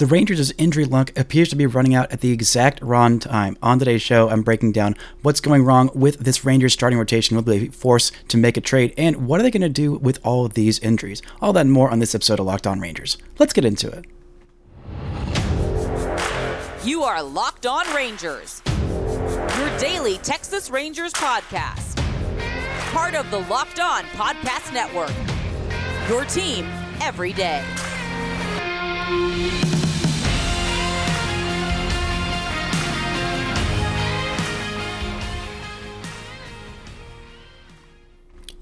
The Rangers' injury luck appears to be running out at the exact wrong time. On today's show, I'm breaking down what's going wrong with this Rangers starting rotation. Will they be forced to make a trade? And what are they going to do with all of these injuries? All that and more on this episode of Locked On Rangers. Let's get into it. You are Locked On Rangers, your daily Texas Rangers podcast. Part of the Locked On Podcast Network. Your team every day.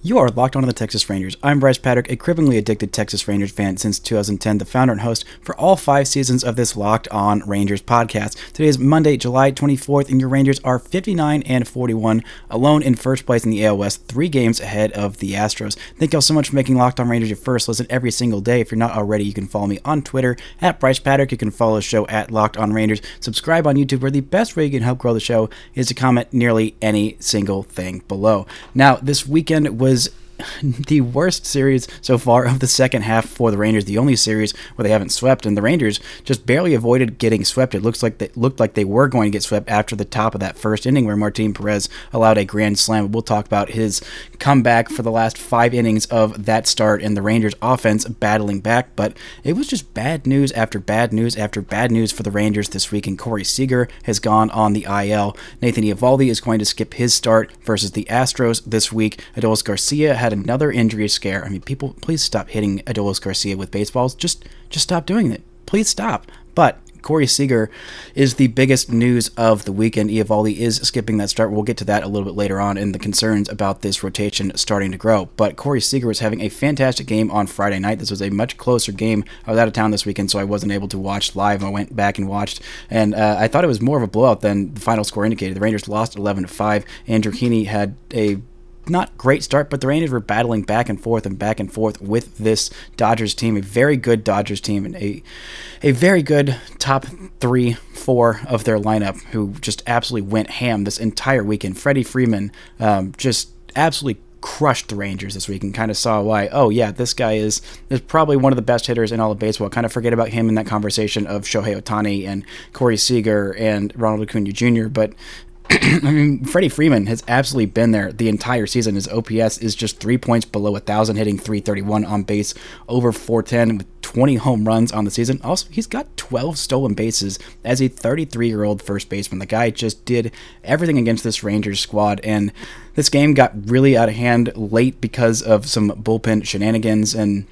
You are locked on to the Texas Rangers. I'm Brice Paterik, a cripplingly addicted Texas Rangers fan since 2010, the founder and host for all five seasons of this Locked On Rangers podcast. Today is Monday, July 24th, and your Rangers are 59 and 41, alone in first place in the AL West, three games ahead of the Astros. Thank y'all so much for making Locked On Rangers your first listen every single day. If you're not already, you can follow me on Twitter at Brice Paterik. You can follow the show at Locked On Rangers. Subscribe on YouTube, where the best way you can help grow the show is to comment nearly any single thing below. Now, this weekend was was the worst series so far of the second half for the Rangers. The only series where they haven't swept, and the Rangers just barely avoided getting swept. It looks like they looked like they were going to get swept after the top of that first inning, where Martin Perez allowed a grand slam. We'll talk about his comeback for the last five innings of that start and the Rangers' offense battling back. But it was just bad news after bad news after bad news for the Rangers this week. And Corey Seager has gone on the IL. Nathan Eovaldi is going to skip his start versus the Astros this week. Adolis Garcia had another injury scare. I mean, people, please stop hitting Adolis Garcia with baseballs. Just, just stop doing it. Please stop. But Corey Seager is the biggest news of the weekend. Eovaldi is skipping that start. We'll get to that a little bit later on in the concerns about this rotation starting to grow. But Corey Seager was having a fantastic game on Friday night. This was a much closer game. I was out of town this weekend, so I wasn't able to watch live. I went back and watched, and uh, I thought it was more of a blowout than the final score indicated. The Rangers lost 11 to 5. Andrew Heaney had a not great start, but the Rangers were battling back and forth and back and forth with this Dodgers team, a very good Dodgers team, and a a very good top three, four of their lineup who just absolutely went ham this entire weekend. Freddie Freeman um, just absolutely crushed the Rangers this week and kind of saw why. Oh yeah, this guy is is probably one of the best hitters in all of baseball. Kind of forget about him in that conversation of Shohei Ohtani and Corey Seager and Ronald Acuna Jr. But I mean, Freddie Freeman has absolutely been there the entire season. His OPS is just three points below a thousand, hitting 331 on base, over 410 with 20 home runs on the season. Also, he's got 12 stolen bases as a 33 year old first baseman. The guy just did everything against this Rangers squad, and this game got really out of hand late because of some bullpen shenanigans and.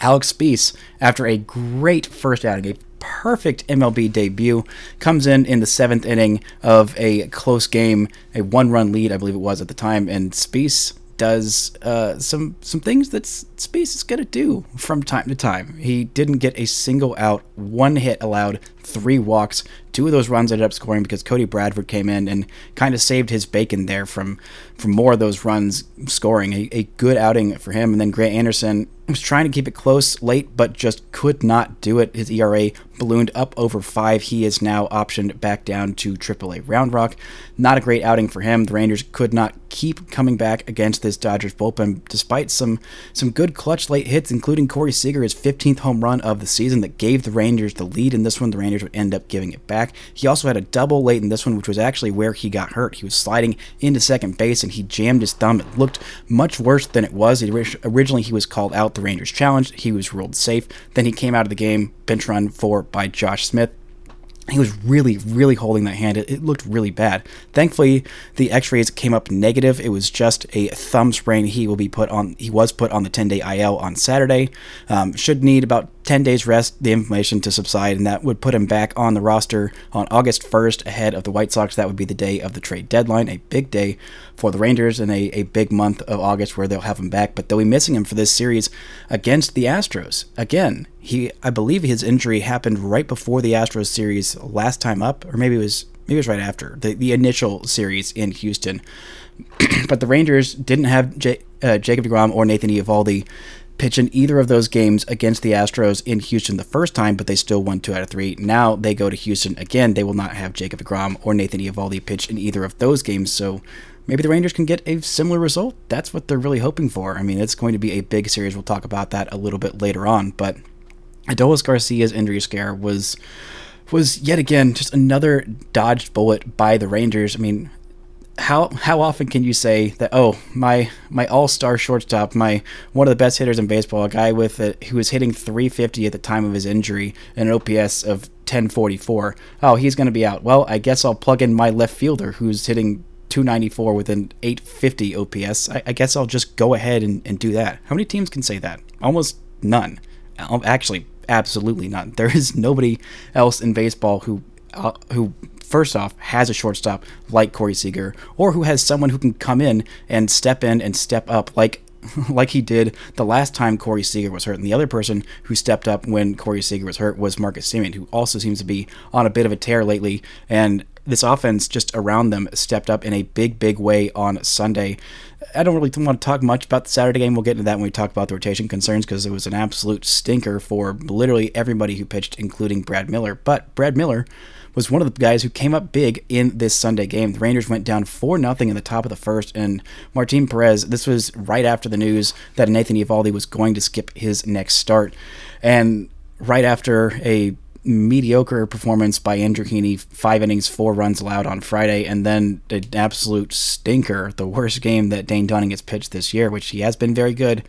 Alex Speas, after a great first outing, a perfect MLB debut. Comes in in the seventh inning of a close game, a one-run lead, I believe it was at the time, and Speas does uh, some some things that Speas is gonna do from time to time. He didn't get a single out, one hit allowed, three walks. Two of those runs ended up scoring because Cody Bradford came in and kind of saved his bacon there from from more of those runs scoring. A, a good outing for him. And then Grant Anderson was trying to keep it close late, but just could not do it. His ERA ballooned up over five. He is now optioned back down to AAA Round Rock. Not a great outing for him. The Rangers could not keep coming back against this Dodgers bullpen, despite some some good clutch late hits, including Corey Seager, his 15th home run of the season that gave the Rangers the lead in this one. The Rangers Would end up giving it back. He also had a double late in this one, which was actually where he got hurt. He was sliding into second base and he jammed his thumb. It looked much worse than it was. Originally, he was called out. The Rangers challenged. He was ruled safe. Then he came out of the game, bench run for by Josh Smith he was really, really holding that hand. It, it, looked really bad. Thankfully, the X-rays came up negative. It was just a thumb sprain. He will be put on. He was put on the 10-day IL on Saturday. Um, should need about 10 days rest, the inflammation to subside, and that would put him back on the roster on August 1st ahead of the White Sox. That would be the day of the trade deadline, a big day for the Rangers and a, a big month of August where they'll have him back, but they'll be missing him for this series against the Astros. Again, he I believe his injury happened right before the Astros series last time up, or maybe it was maybe it was right after the, the initial series in Houston. but the Rangers didn't have J, uh, Jacob DeGrom or Nathan Eovaldi pitch in either of those games against the Astros in Houston the first time, but they still won two out of three. Now they go to Houston again. They will not have Jacob DeGrom or Nathan Eovaldi pitch in either of those games. So maybe the Rangers can get a similar result. That's what they're really hoping for. I mean, it's going to be a big series. We'll talk about that a little bit later on, but Adolis Garcia's injury scare was was yet again just another dodged bullet by the Rangers. I mean, how how often can you say that? Oh, my my all star shortstop, my one of the best hitters in baseball, a guy with a, who was hitting 350 at the time of his injury, and an OPS of 1044. Oh, he's going to be out. Well, I guess I'll plug in my left fielder, who's hitting 294 with an 850 OPS. I, I guess I'll just go ahead and, and do that. How many teams can say that? Almost none. Actually, absolutely not. There is nobody else in baseball who uh, who first off has a shortstop like Corey Seager, or who has someone who can come in and step in and step up like like he did the last time Corey Seager was hurt. And the other person who stepped up when Corey Seager was hurt was Marcus Semien, who also seems to be on a bit of a tear lately. And this offense just around them stepped up in a big, big way on Sunday. I don't really want to talk much about the Saturday game. We'll get into that when we talk about the rotation concerns because it was an absolute stinker for literally everybody who pitched, including Brad Miller. But Brad Miller was one of the guys who came up big in this Sunday game. The Rangers went down 4 0 in the top of the first, and Martin Perez, this was right after the news that Nathan Eovaldi was going to skip his next start. And right after a mediocre performance by Andrew five innings, four runs allowed on Friday, and then an absolute stinker, the worst game that Dane Dunning has pitched this year, which he has been very good.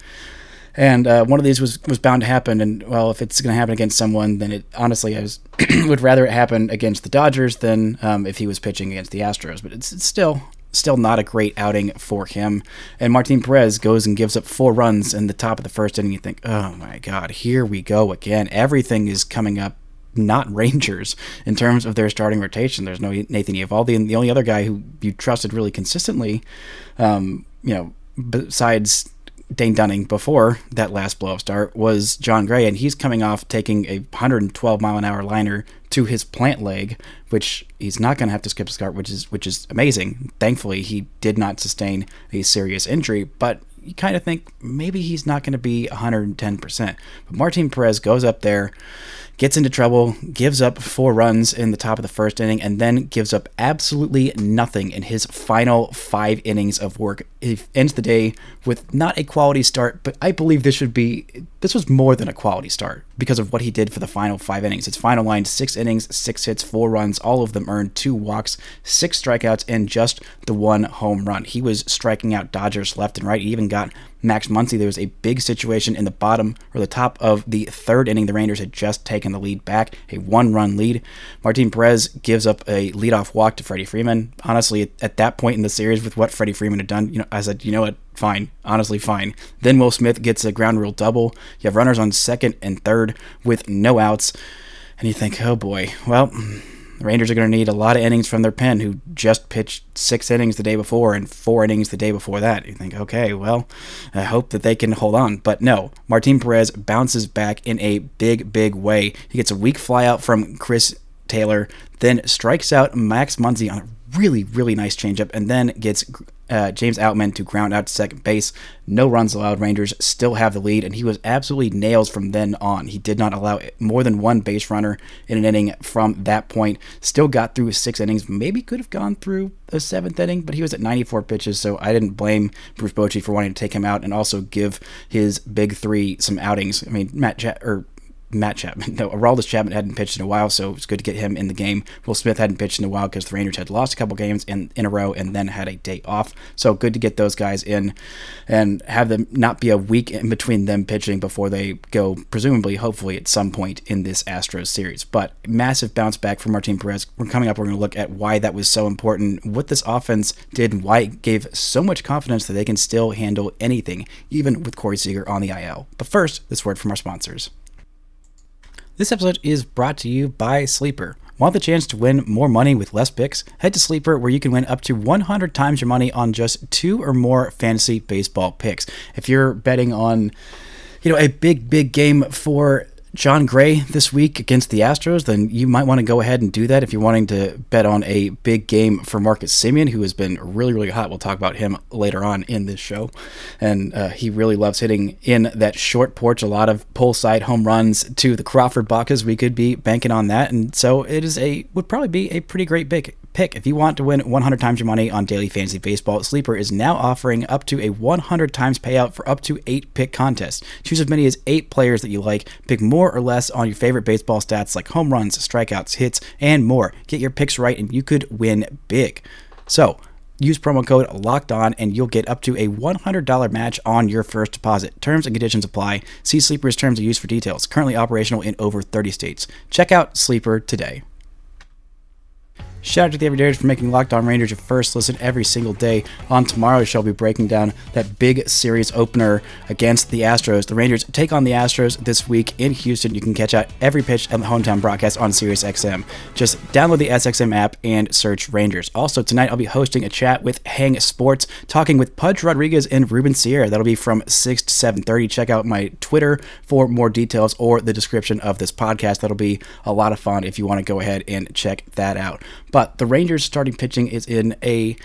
And uh, one of these was, was bound to happen. And well, if it's going to happen against someone, then it honestly I was, would rather it happen against the Dodgers than um, if he was pitching against the Astros. But it's, it's still still not a great outing for him. And Martin Perez goes and gives up four runs in the top of the first inning. You think, oh my God, here we go again. Everything is coming up not Rangers in terms of their starting rotation. There's no Nathan Eovaldi, and the only other guy who you trusted really consistently, um, you know, besides Dane Dunning before that last blow up start was Jon Gray, and he's coming off taking a 112 mile an hour liner to his plant leg, which he's not going to have to skip a start, which is which is amazing. Thankfully, he did not sustain a serious injury, but you kind of think maybe he's not going to be 110%. But Martin Perez goes up there gets into trouble, gives up four runs in the top of the first inning, and then gives up absolutely nothing in his final five innings of work. He ends the day with not a quality start, but I believe this should be this was more than a quality start because of what he did for the final five innings. His final line six innings, six hits, four runs, all of them earned two walks, six strikeouts, and just the one home run. He was striking out Dodgers left and right. He even got Max Muncy. There was a big situation in the bottom or the top of the third inning. The Rangers had just taken the lead back, a one run lead. Martin Perez gives up a leadoff walk to Freddie Freeman. Honestly, at that point in the series, with what Freddie Freeman had done, you know, I said, you know what, fine, honestly, fine. Then Will Smith gets a ground rule double. You have runners on second and third with no outs. And you think, oh boy, well, the Rangers are going to need a lot of innings from their pen, who just pitched six innings the day before and four innings the day before that. You think, okay, well, I hope that they can hold on. But no, Martin Perez bounces back in a big, big way. He gets a weak flyout from Chris Taylor, then strikes out Max Muncy on a really, really nice changeup, and then gets uh, James Outman to ground out to second base. No runs allowed. Rangers still have the lead, and he was absolutely nails from then on. He did not allow more than one base runner in an inning from that point. Still got through six innings. Maybe could have gone through a seventh inning, but he was at 94 pitches, so I didn't blame Bruce Bochy for wanting to take him out and also give his big three some outings. I mean, Matt ja- or Matt Chapman. No, Aroldis Chapman hadn't pitched in a while, so it's good to get him in the game. Will Smith hadn't pitched in a while because the Rangers had lost a couple games in, in a row and then had a day off. So good to get those guys in and have them not be a week in between them pitching before they go, presumably, hopefully, at some point in this Astros series. But massive bounce back from Martin Perez. We're coming up, we're going to look at why that was so important, what this offense did, and why it gave so much confidence that they can still handle anything, even with Corey Seager on the IL. But first, this word from our sponsors. This episode is brought to you by Sleeper. Want the chance to win more money with less picks? Head to Sleeper where you can win up to 100 times your money on just two or more fantasy baseball picks. If you're betting on, you know, a big big game for Jon Gray this week against the Astros, then you might want to go ahead and do that if you're wanting to bet on a big game for Marcus Semien, who has been really, really hot. We'll talk about him later on in this show. And uh, he really loves hitting in that short porch, a lot of pull side home runs to the Crawford Boxes. We could be banking on that. And so it is a, would probably be a pretty great big pick. If you want to win 100 times your money on daily fantasy baseball, Sleeper is now offering up to a 100 times payout for up to eight pick contests. Choose as many as eight players that you like, pick more or less on your favorite baseball stats like home runs, strikeouts, hits, and more. Get your picks right, and you could win big. So, Use promo code locked on and you'll get up to a $100 match on your first deposit. Terms and conditions apply. See Sleeper's terms of use for details. Currently operational in over 30 states. Check out Sleeper today. Shout out to the Everydayers for making Locked On Rangers your first listen every single day. On tomorrow's show, we'll be breaking down that big series opener against the Astros. The Rangers take on the Astros this week in Houston. You can catch out every pitch and the hometown broadcast on SiriusXM. Just download the SXM app and search Rangers. Also, tonight I'll be hosting a chat with Hang Sports, talking with Pudge Rodriguez and Ruben Sierra. That'll be from 6 to 7.30. Check out my Twitter for more details or the description of this podcast. That'll be a lot of fun if you want to go ahead and check that out. The Rangers starting pitching is in a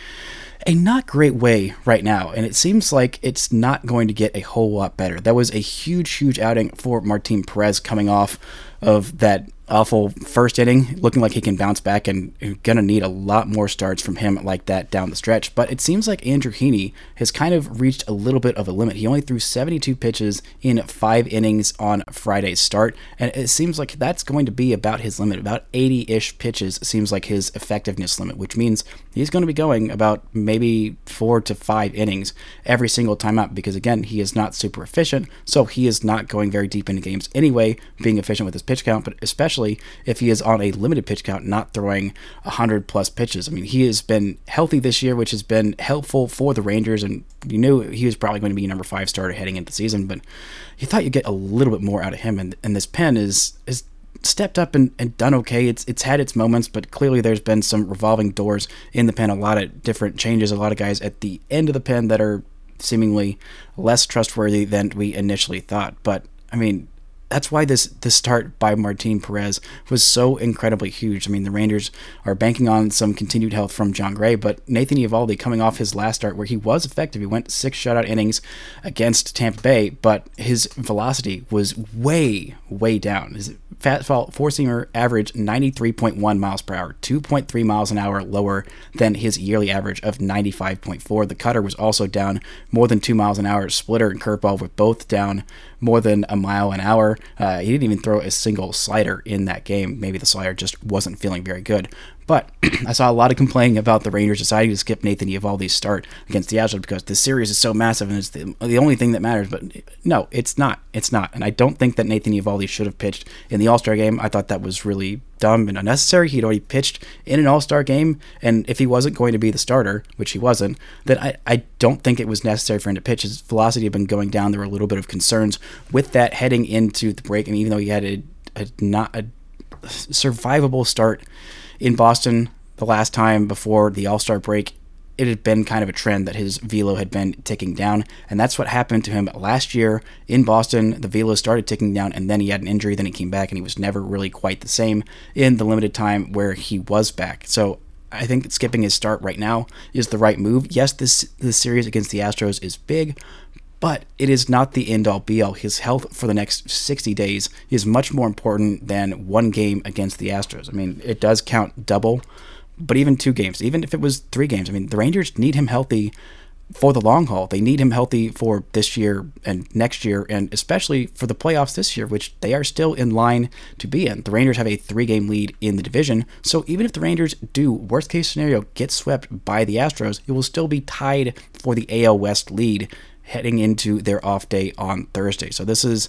a not great way right now, and it seems like it's not going to get a whole lot better. That was a huge, huge outing for Martin Perez coming off of that awful first inning, looking like he can bounce back and gonna need a lot more starts from him like that down the stretch. But it seems like Andrew Heaney has kind of reached a little bit of a limit. He only threw 72 pitches in five innings on Friday's start, and it seems like that's going to be about his limit. About 80-ish pitches seems like his effectiveness limit, which means he's going to be going about maybe four to five innings every single time out because again, he is not super efficient, so he is not going very deep into games anyway, being efficient with his pitch count, but especially especially if he is on a limited pitch count, not throwing 100 plus pitches. I mean, he has been healthy this year, which has been helpful for the Rangers, and you knew he was probably going to be number five starter heading into the season, but you thought you'd get a little bit more out of him, and, and this pen is is stepped up and, and done okay. It's it's had its moments, but clearly there's been some revolving doors in the pen, a lot of different changes, a lot of guys at the end of the pen that are seemingly less trustworthy than we initially thought. But I mean, that's why this this start by Martin Perez was so incredibly huge. I mean, the Rangers are banking on some continued health from Jon Gray, but Nathan Eovaldi coming off his last start where he was effective. He went six shutout innings against Tampa Bay, but his velocity was way way down. His fastball four seamer averaged 93.1 miles per hour, 2.3 miles an hour lower than his yearly average of 95.4. The cutter was also down more than two miles an hour. Splitter and curveball were both down more than a mile an hour. Uh, he didn't even throw a single slider in that game. Maybe the slider just wasn't feeling very good. But I saw a lot of complaining about the Rangers deciding to skip Nathan Eovaldi's start against the Astros because this series is so massive and it's the, the only thing that matters. But no, it's not. It's not. And I don't think that Nathan Eovaldi should have pitched in the All Star game. I thought that was really dumb and unnecessary. He'd already pitched in an All Star game, and if he wasn't going to be the starter, which he wasn't, then I, I don't think it was necessary for him to pitch. His velocity had been going down. There were a little bit of concerns with that heading into the break, and even though he had a, a not a survivable start in Boston the last time before the All Star break, it had been kind of a trend that his velo had been ticking down, and that's what happened to him last year in Boston. The velo started ticking down, and then he had an injury. Then he came back, and he was never really quite the same in the limited time where he was back. So I think skipping his start right now is the right move. Yes, this this series against the Astros is big, but it is not the end all be all. His health for the next 60 days is much more important than one game against the Astros. I mean, it does count double, but even two games, even if it was three games, I mean, the Rangers need him healthy for the long haul. They need him healthy for this year and next year, and especially for the playoffs this year, which they are still in line to be in. The Rangers have a three game lead in the division, so even if the Rangers do, worst case scenario, get swept by the Astros, it will still be tied for the AL West lead heading into their off day on Thursday. So this is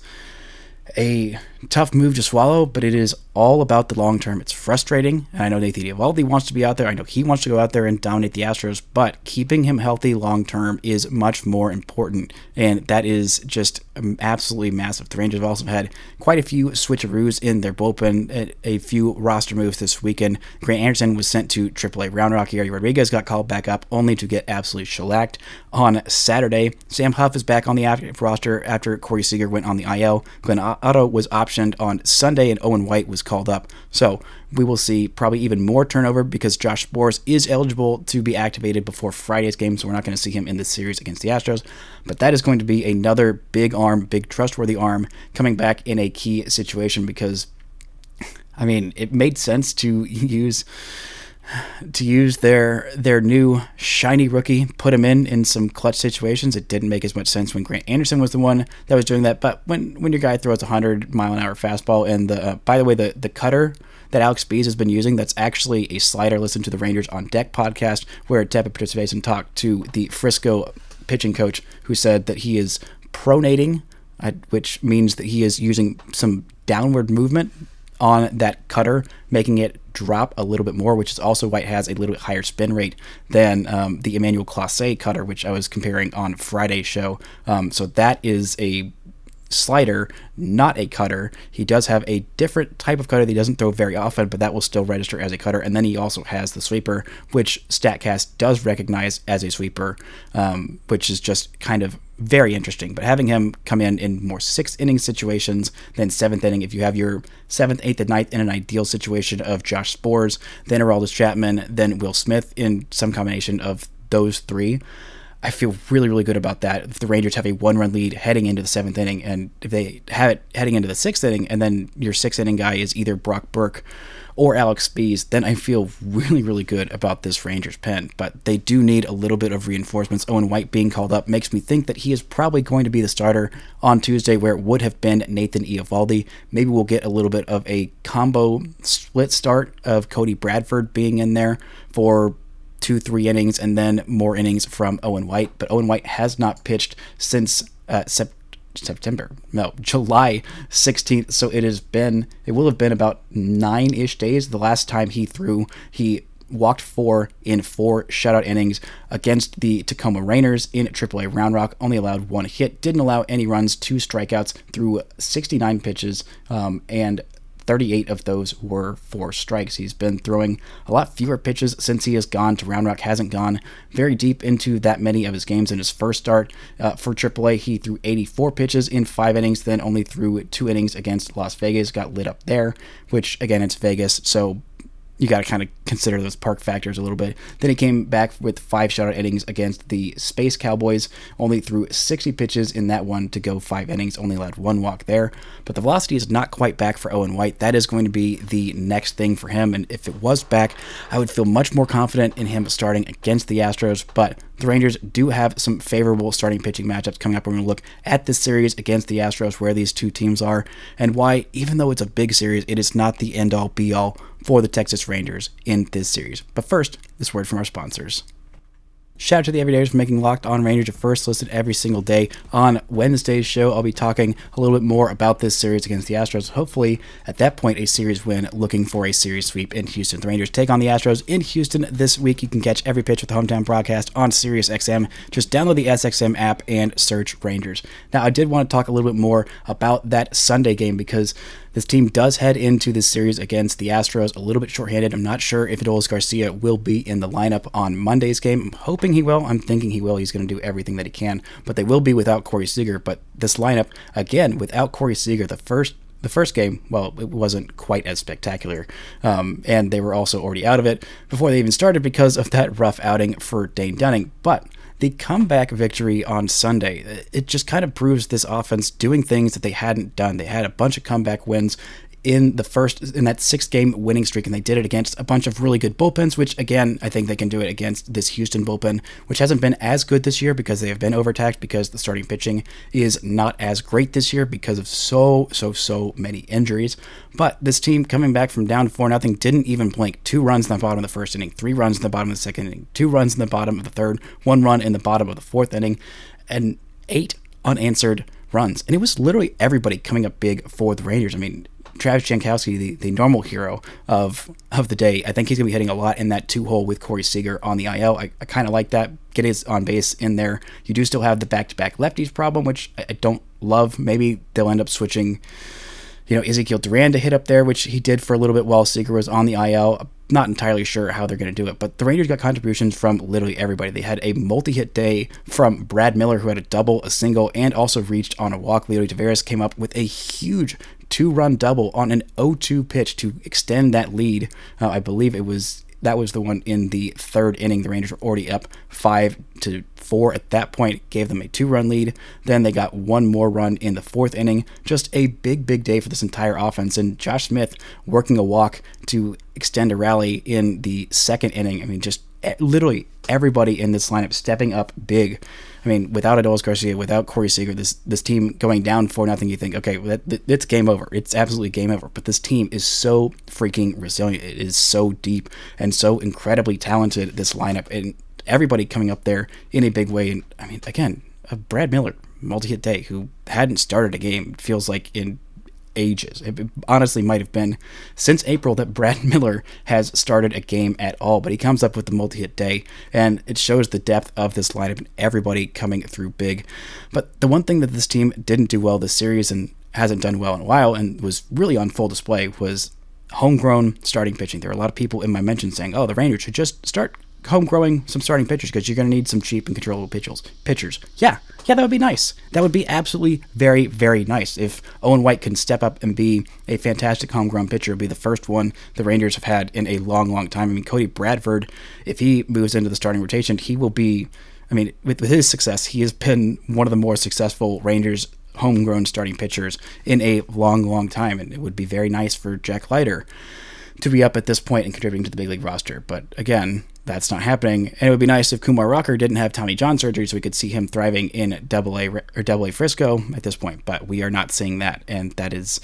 a tough move to swallow, but it is all about the long term. It's frustrating, and I know Nathan Eovaldi wants to be out there. I know he wants to go out there and dominate the Astros, but keeping him healthy long term is much more important, and that is just um, absolutely massive. The Rangers have also had quite a few switcheroos in their bullpen, a few roster moves this weekend. Grant Anderson was sent to AAA Round Rock. Yerry Rodriguez got called back up, only to get absolutely shellacked on Saturday. Sam Huff is back on the roster after Corey Seager went on the IL. Glenn Otto was optioned on Sunday, and Owen White was called up. So we will see probably even more turnover because Josh Sborz is eligible to be activated before Friday's game, so we're not going to see him in this series against the Astros. But that is going to be another big arm, big trustworthy arm coming back in a key situation because, I mean, it made sense to use to use their their new shiny rookie, put him in in some clutch situations. It didn't make as much sense when Grant Anderson was the one that was doing that. But when when your guy throws a hundred mile an hour fastball and the uh, by the way the the cutter that Alex Speas has been using that's actually a slider. Listen to the Rangers on Deck podcast where Tepe participates and talked to the Frisco pitching coach who said that he is pronating, uh, which means that he is using some downward movement on that cutter, making it drop a little bit more, which is also why it has a little bit higher spin rate than um, the Emmanuel Clase cutter, which I was comparing on Friday's show. Um, so that is a slider, not a cutter. He does have a different type of cutter that he doesn't throw very often, but that will still register as a cutter. And then he also has the sweeper, which StatCast does recognize as a sweeper, um, which is just kind of very interesting. But having him come in in more sixth inning situations than seventh inning, if you have your seventh, eighth, and ninth in an ideal situation of Josh Sborz, then Aroldis Chapman, then Will Smith in some combination of those three. I feel really, really good about that. If the Rangers have a one run lead heading into the seventh inning, and if they have it heading into the sixth inning, and then your sixth inning guy is either Brock Burke or Alex Speas, then I feel really, really good about this Rangers pen. But they do need a little bit of reinforcements. Owen White being called up makes me think that he is probably going to be the starter on Tuesday, where it would have been Nathan Eovaldi. Maybe we'll get a little bit of a combo split start of Cody Bradford being in there for two, three innings, and then more innings from Owen White. But Owen White has not pitched since uh, September. September, no, July 16th. So it has been, it will have been about nine ish days. The last time he threw, he walked four in four shutout innings against the Tacoma Rainiers in AAA Round Rock. Only allowed one hit, didn't allow any runs, two strikeouts through 69 pitches, um, and 38 of those were for strikes. He's been throwing a lot fewer pitches since he has gone to Round Rock, hasn't gone very deep into that many of his games in his first start. Uh, for AAA, he threw 84 pitches in five innings, then only threw two innings against Las Vegas, got lit up there, which again, it's Vegas, so you got to kind of consider those park factors a little bit. Then he came back with five shutout innings against the Space Cowboys, only threw 60 pitches in that one to go five innings, only allowed one walk there. But the velocity is not quite back for Owen White. That is going to be the next thing for him. And if it was back, I would feel much more confident in him starting against the Astros. But the Rangers do have some favorable starting pitching matchups coming up. We're going to look at this series against the Astros, where these two teams are, and why, even though it's a big series, it is not the end all be all for the Texas Rangers in this series. But first, this word from our sponsors. Shout out to the Everydayers for making Locked On Rangers your first listen every single day. On Wednesday's show, I'll be talking a little bit more about this series against the Astros. Hopefully, at that point, a series win, looking for a series sweep in Houston. The Rangers take on the Astros in Houston this week. You can catch every pitch with the hometown broadcast on SiriusXM. Just download the SXM app and search Rangers. Now, I did want to talk a little bit more about that Sunday game because this team does head into this series against the Astros a little bit shorthanded. I'm not sure if Adolis Garcia will be in the lineup on Monday's game. I'm hoping he will. I'm thinking he will. He's going to do everything that he can. But they will be without Corey Seager. But this lineup, again, without Corey Seager, the first the first game, well, it wasn't quite as spectacular. Um, and they were also already out of it before they even started because of that rough outing for Dane Dunning. But the comeback victory on Sunday, it just kind of proves this offense doing things that they hadn't done. They had a bunch of comeback wins in the first in that six game winning streak and they did it against a bunch of really good bullpens which again i think they can do it against this houston bullpen which hasn't been as good this year because they have been overtaxed because the starting pitching is not as great this year because of so so so many injuries but this team coming back from down four nothing didn't even blink two runs in the bottom of the first inning three runs in the bottom of the second inning two runs in the bottom of the third one run in the bottom of the fourth inning and eight unanswered runs. And it was literally everybody coming up big for the Rangers. I mean, Travis Jankowski, the, the normal hero of of the day. I think he's going to be hitting a lot in that two hole with Corey Seager on the IL. I, I kind of like that. Get his on base in there. You do still have the back to back lefties problem, which I, I don't love. Maybe they'll end up switching you know, Ezekiel Duran to hit up there, which he did for a little bit while Seager was on the IL. Not entirely sure how they're going to do it, but the Rangers got contributions from literally everybody. They had a multi-hit day from Brad Miller, who had a double, a single, and also reached on a walk. Leody Taveras came up with a huge two-run double on an 0-2 pitch to extend that lead. Uh, I believe it was that was the one in the third inning. The Rangers were already up five to four at that point, gave them a two run lead. Then they got one more run in the fourth inning. Just a big, big day for this entire offense. And Josh Smith working a walk to extend a rally in the second inning. I mean, just literally everybody in this lineup stepping up big. I mean, without Adolis Garcia, without Corey Seager, this this team going down for nothing, you think, okay, well, that, it's game over. It's absolutely game over. But this team is so freaking resilient. It is so deep and so incredibly talented. This lineup and everybody coming up there in a big way. And I mean, again, Brad Miller, multi-hit day, who hadn't started a game, feels like in ages. It honestly might have been since April that Brad Miller has started a game at all, but he comes up with the multi hit day, and it shows the depth of this lineup and everybody coming through big. But the one thing that this team didn't do well this series and hasn't done well in a while and was really on full display was homegrown starting pitching. There are a lot of people in my mention saying, oh, the Rangers should just start home growing some starting pitchers because you're going to need some cheap and controllable pitchers. Pitchers, yeah, yeah, that would be nice. That would be absolutely very, very nice if Owen White can step up and be a fantastic homegrown pitcher. Be the first one the Rangers have had in a long, long time. I mean, Cody Bradford, if he moves into the starting rotation, he will be. I mean, with, with his success, he has been one of the more successful Rangers homegrown starting pitchers in a long, long time, and it would be very nice for Jack Leiter to be up at this point and contributing to the big league roster. But again, that's not happening. And it would be nice if Kumar Rocker didn't have Tommy John surgery so we could see him thriving in Double A or Double A Frisco at this point. But we are not seeing that, and that is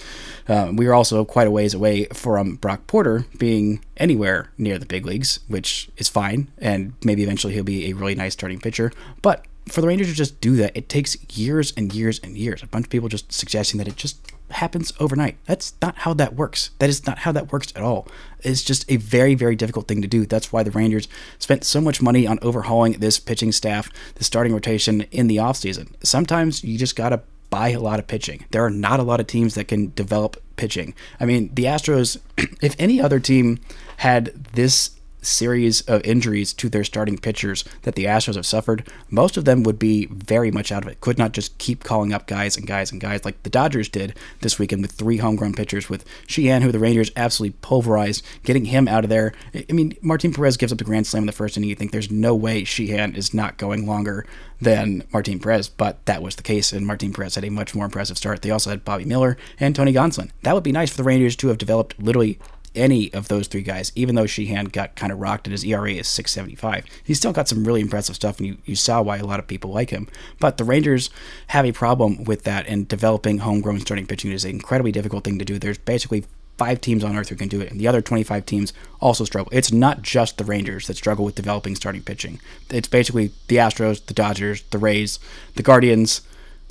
uh, we are also quite a ways away from Brock Porter being anywhere near the big leagues, which is fine, and maybe eventually he'll be a really nice starting pitcher. But for the Rangers to just do that, it takes years and years and years. A bunch of people just suggesting that it just happens overnight. That's not how that works. That is not how that works at all. It's just a very, very difficult thing to do. That's why the Rangers spent so much money on overhauling this pitching staff, the starting rotation in the offseason. Sometimes you just got to buy a lot of pitching. There are not a lot of teams that can develop pitching. I mean, the Astros, if any other team had this series of injuries to their starting pitchers that the Astros have suffered, most of them would be very much out of it. Could not just keep calling up guys and guys and guys like the Dodgers did this weekend with three homegrown pitchers, with Sheehan, who the Rangers absolutely pulverized, getting him out of there. I mean, Martin Perez gives up the grand slam in the first inning. You think there's no way Sheehan is not going longer than Martin Perez, but that was the case, and Martin Perez had a much more impressive start. They also had Bobby Miller and Tony Gonsolin. That would be nice for the Rangers to have developed literally any of those three guys, even though Sheehan got kind of rocked and his ERA is 675. He's still got some really impressive stuff, and you, you saw why a lot of people like him. But the Rangers have a problem with that, and developing homegrown starting pitching is an incredibly difficult thing to do. There's basically five teams on earth who can do it, and the other 25 teams also struggle. It's not just the Rangers that struggle with developing starting pitching. It's basically the Astros, the Dodgers, the Rays, the Guardians,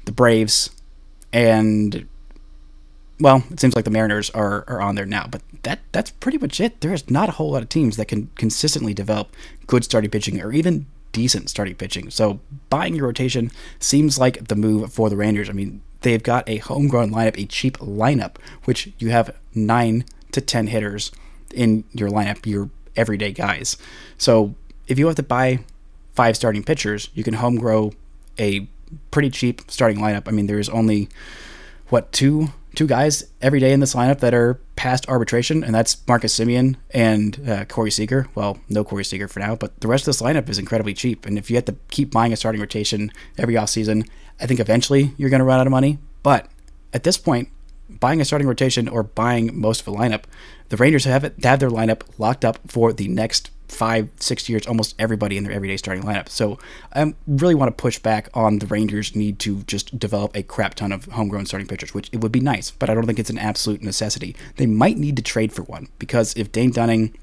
the Braves, and well, it seems like the Mariners are, are on there now, but that that's pretty much it. There is not a whole lot of teams that can consistently develop good starting pitching or even decent starting pitching. So buying your rotation seems like the move for the Rangers. I mean, they've got a homegrown lineup, a cheap lineup, which you have nine to ten hitters in your lineup, your everyday guys. So if you have to buy five starting pitchers, you can home grow a pretty cheap starting lineup. I mean, there's only what two two guys every day in this lineup that are past arbitration, and that's Marcus Semien and uh, Corey Seager. Well, no Corey Seager for now, but the rest of this lineup is incredibly cheap. And if you have to keep buying a starting rotation every offseason, I think eventually you're going to run out of money. But at this point, buying a starting rotation or buying most of a lineup, the Rangers have it they have their lineup locked up for the next five, six years, almost everybody in their everyday starting lineup. So I really want to push back on the Rangers' need to just develop a crap ton of homegrown starting pitchers, which it would be nice, but I don't think it's an absolute necessity. They might need to trade for one because if Dane Dunning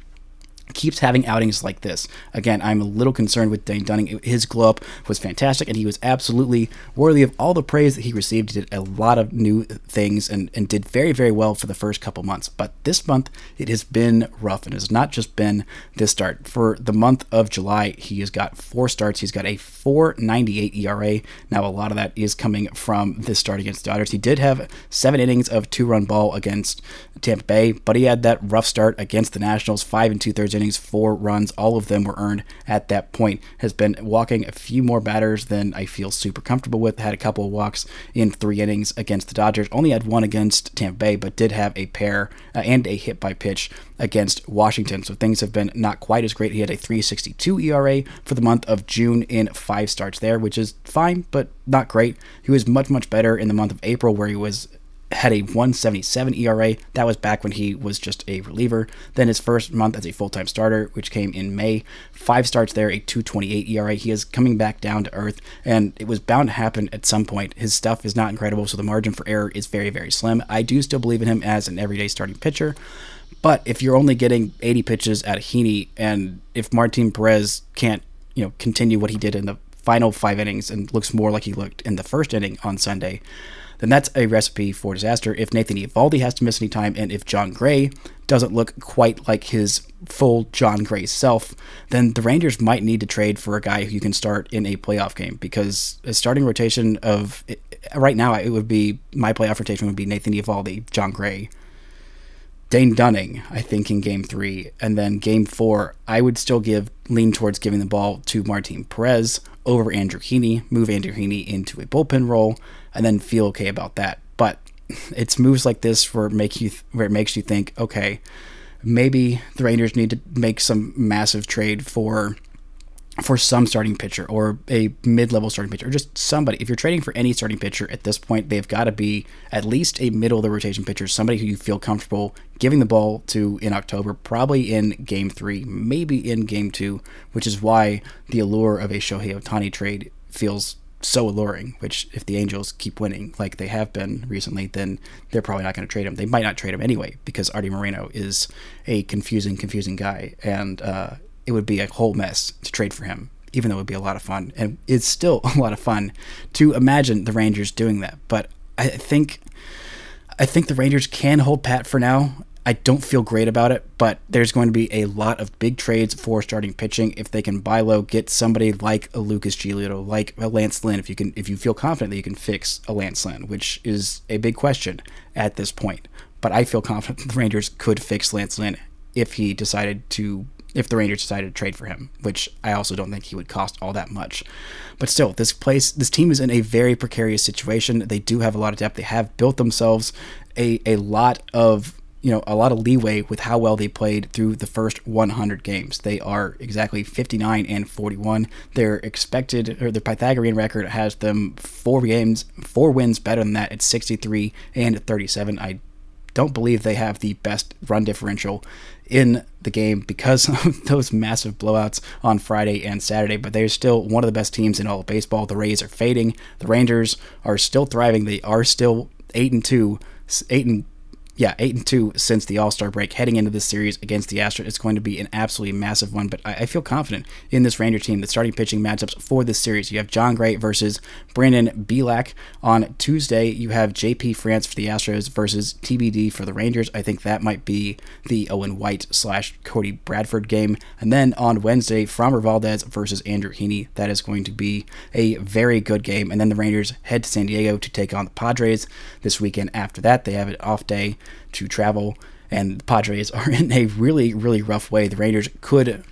keeps having outings like this. Again, I'm a little concerned with Dane Dunning. His glow up was fantastic, and he was absolutely worthy of all the praise that he received. He did a lot of new things and, and did very, very well for the first couple months. But this month, it has been rough, and it has not just been this start. For the month of July, he has got four starts. He's got a 498 ERA. Now, a lot of that is coming from this start against the Dodgers. He did have seven innings of two run ball against Tampa Bay, but he had that rough start against the Nationals, five and two thirds innings, four runs. All of them were earned at that point. Has been walking a few more batters than I feel super comfortable with. Had a couple of walks in three innings against the Dodgers. Only had one against Tampa Bay, but did have a pair uh, and a hit by pitch against Washington. So things have been not quite as great. He had a 362 ERA for the month of June in five starts there, which is fine, but not great. He was much, much better in the month of April, where he was had a 177 ERA. That was back when he was just a reliever. Then his first month as a full time starter, which came in May, five starts there, a 228 ERA. He is coming back down to earth, and it was bound to happen at some point. His stuff is not incredible, so the margin for error is very, very slim. I do still believe in him as an everyday starting pitcher. But if you're only getting 80 pitches at Heaney, and if Martin Perez can't, you know, continue what he did in the final five innings and looks more like he looked in the first inning on Sunday, then that's a recipe for disaster. If Nathan Eovaldi has to miss any time, and if Jon Gray doesn't look quite like his full Jon Gray self, then the Rangers might need to trade for a guy who you can start in a playoff game because a starting rotation of right now it would be my playoff rotation would be Nathan Eovaldi, John Gray, Dane Dunning, I think, in game three. And then game four, I would still give lean towards giving the ball to Martin Perez over Andrew Heaney, move Andrew Heaney into a bullpen role, and then feel okay about that. But it's moves like this where make you where it makes you think, okay, maybe the Rangers need to make some massive trade for for some starting pitcher or a mid-level starting pitcher or just somebody. If you're trading for any starting pitcher at this point they've got to be at least a middle of the rotation pitcher somebody who you feel comfortable giving the ball to in october probably in game three maybe in game two which is why the allure of a shohei ohtani trade feels so alluring which if the angels keep winning like they have been recently then they're probably not going to trade him. They might not trade him anyway because artie moreno is a confusing confusing guy. And uh, it would be a whole mess to trade for him, even though it would be a lot of fun. And it's still a lot of fun to imagine the Rangers doing that. But I think I think the Rangers can hold pat for now. I don't feel great about it, but there's going to be a lot of big trades for starting pitching if they can buy low, get somebody like a Lucas Giolito, like a Lance Lynn, if you can if you feel confident that you can fix a Lance Lynn, which is a big question at this point. But I feel confident the Rangers could fix Lance Lynn if he decided to if the Rangers decided to trade for him, which I also don't think he would cost all that much. But still, this place, this team is in a very precarious situation. They do have a lot of depth. They have built themselves a, a lot of you know a lot of leeway with how well they played through the first 100 games. They are exactly 59 and 41. Their expected or their Pythagorean record has them four games, four wins better than that. It's 63 and 37. I don't believe they have the best run differential in the game because of those massive blowouts on Friday and Saturday, but they're still one of the best teams in all of baseball. The Rays are fading. The Rangers are still thriving. They are still 8 and 2, 8 and yeah, eight and two since the All Star break. Heading into this series against the Astros, it's going to be an absolutely massive one. But I, I, feel confident in this Ranger team. The starting pitching matchups for this series: you have Jon Gray versus Brandon Bielak on Tuesday. You have J.P. France for the Astros versus TBD for the Rangers. I think that might be the Owen White slash Cody Bradford game. And then on Wednesday, Framber Valdez versus Andrew Heaney. That is going to be a very good game. And then the Rangers head to San Diego to take on the Padres this weekend. After that, they have an off day to travel, and the Padres are in a really, really rough way. The Rangers could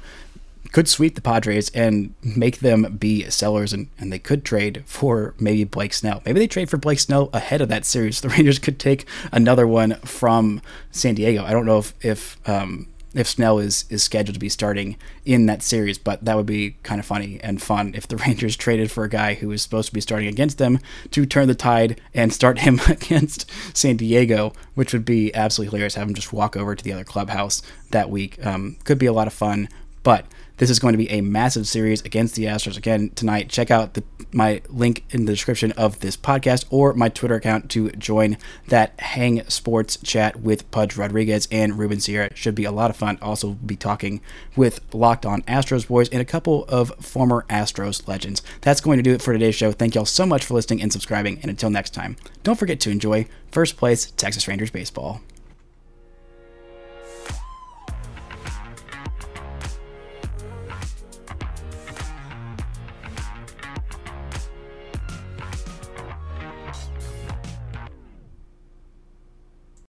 could sweep the Padres and make them be sellers, and, and they could trade for maybe Blake Snell. Maybe they trade for Blake Snell ahead of that series. The Rangers could take another one from San Diego. I don't know if if um, if Snell is is scheduled to be starting in that series, but that would be kind of funny and fun if the Rangers traded for a guy who is supposed to be starting against them to turn the tide and start him against San Diego, which would be absolutely hilarious. Have him just walk over to the other clubhouse that week. Um, could be a lot of fun, but this is going to be a massive series against the Astros again tonight. Check out the, my link in the description of this podcast or my Twitter account to join that Hang Sports chat with Pudge Rodriguez and Ruben Sierra. It should be a lot of fun. Also, be talking with Locked On Astros boys and a couple of former Astros legends. That's going to do it for today's show. Thank y'all so much for listening and subscribing. And until next time, don't forget to enjoy first place Texas Rangers baseball.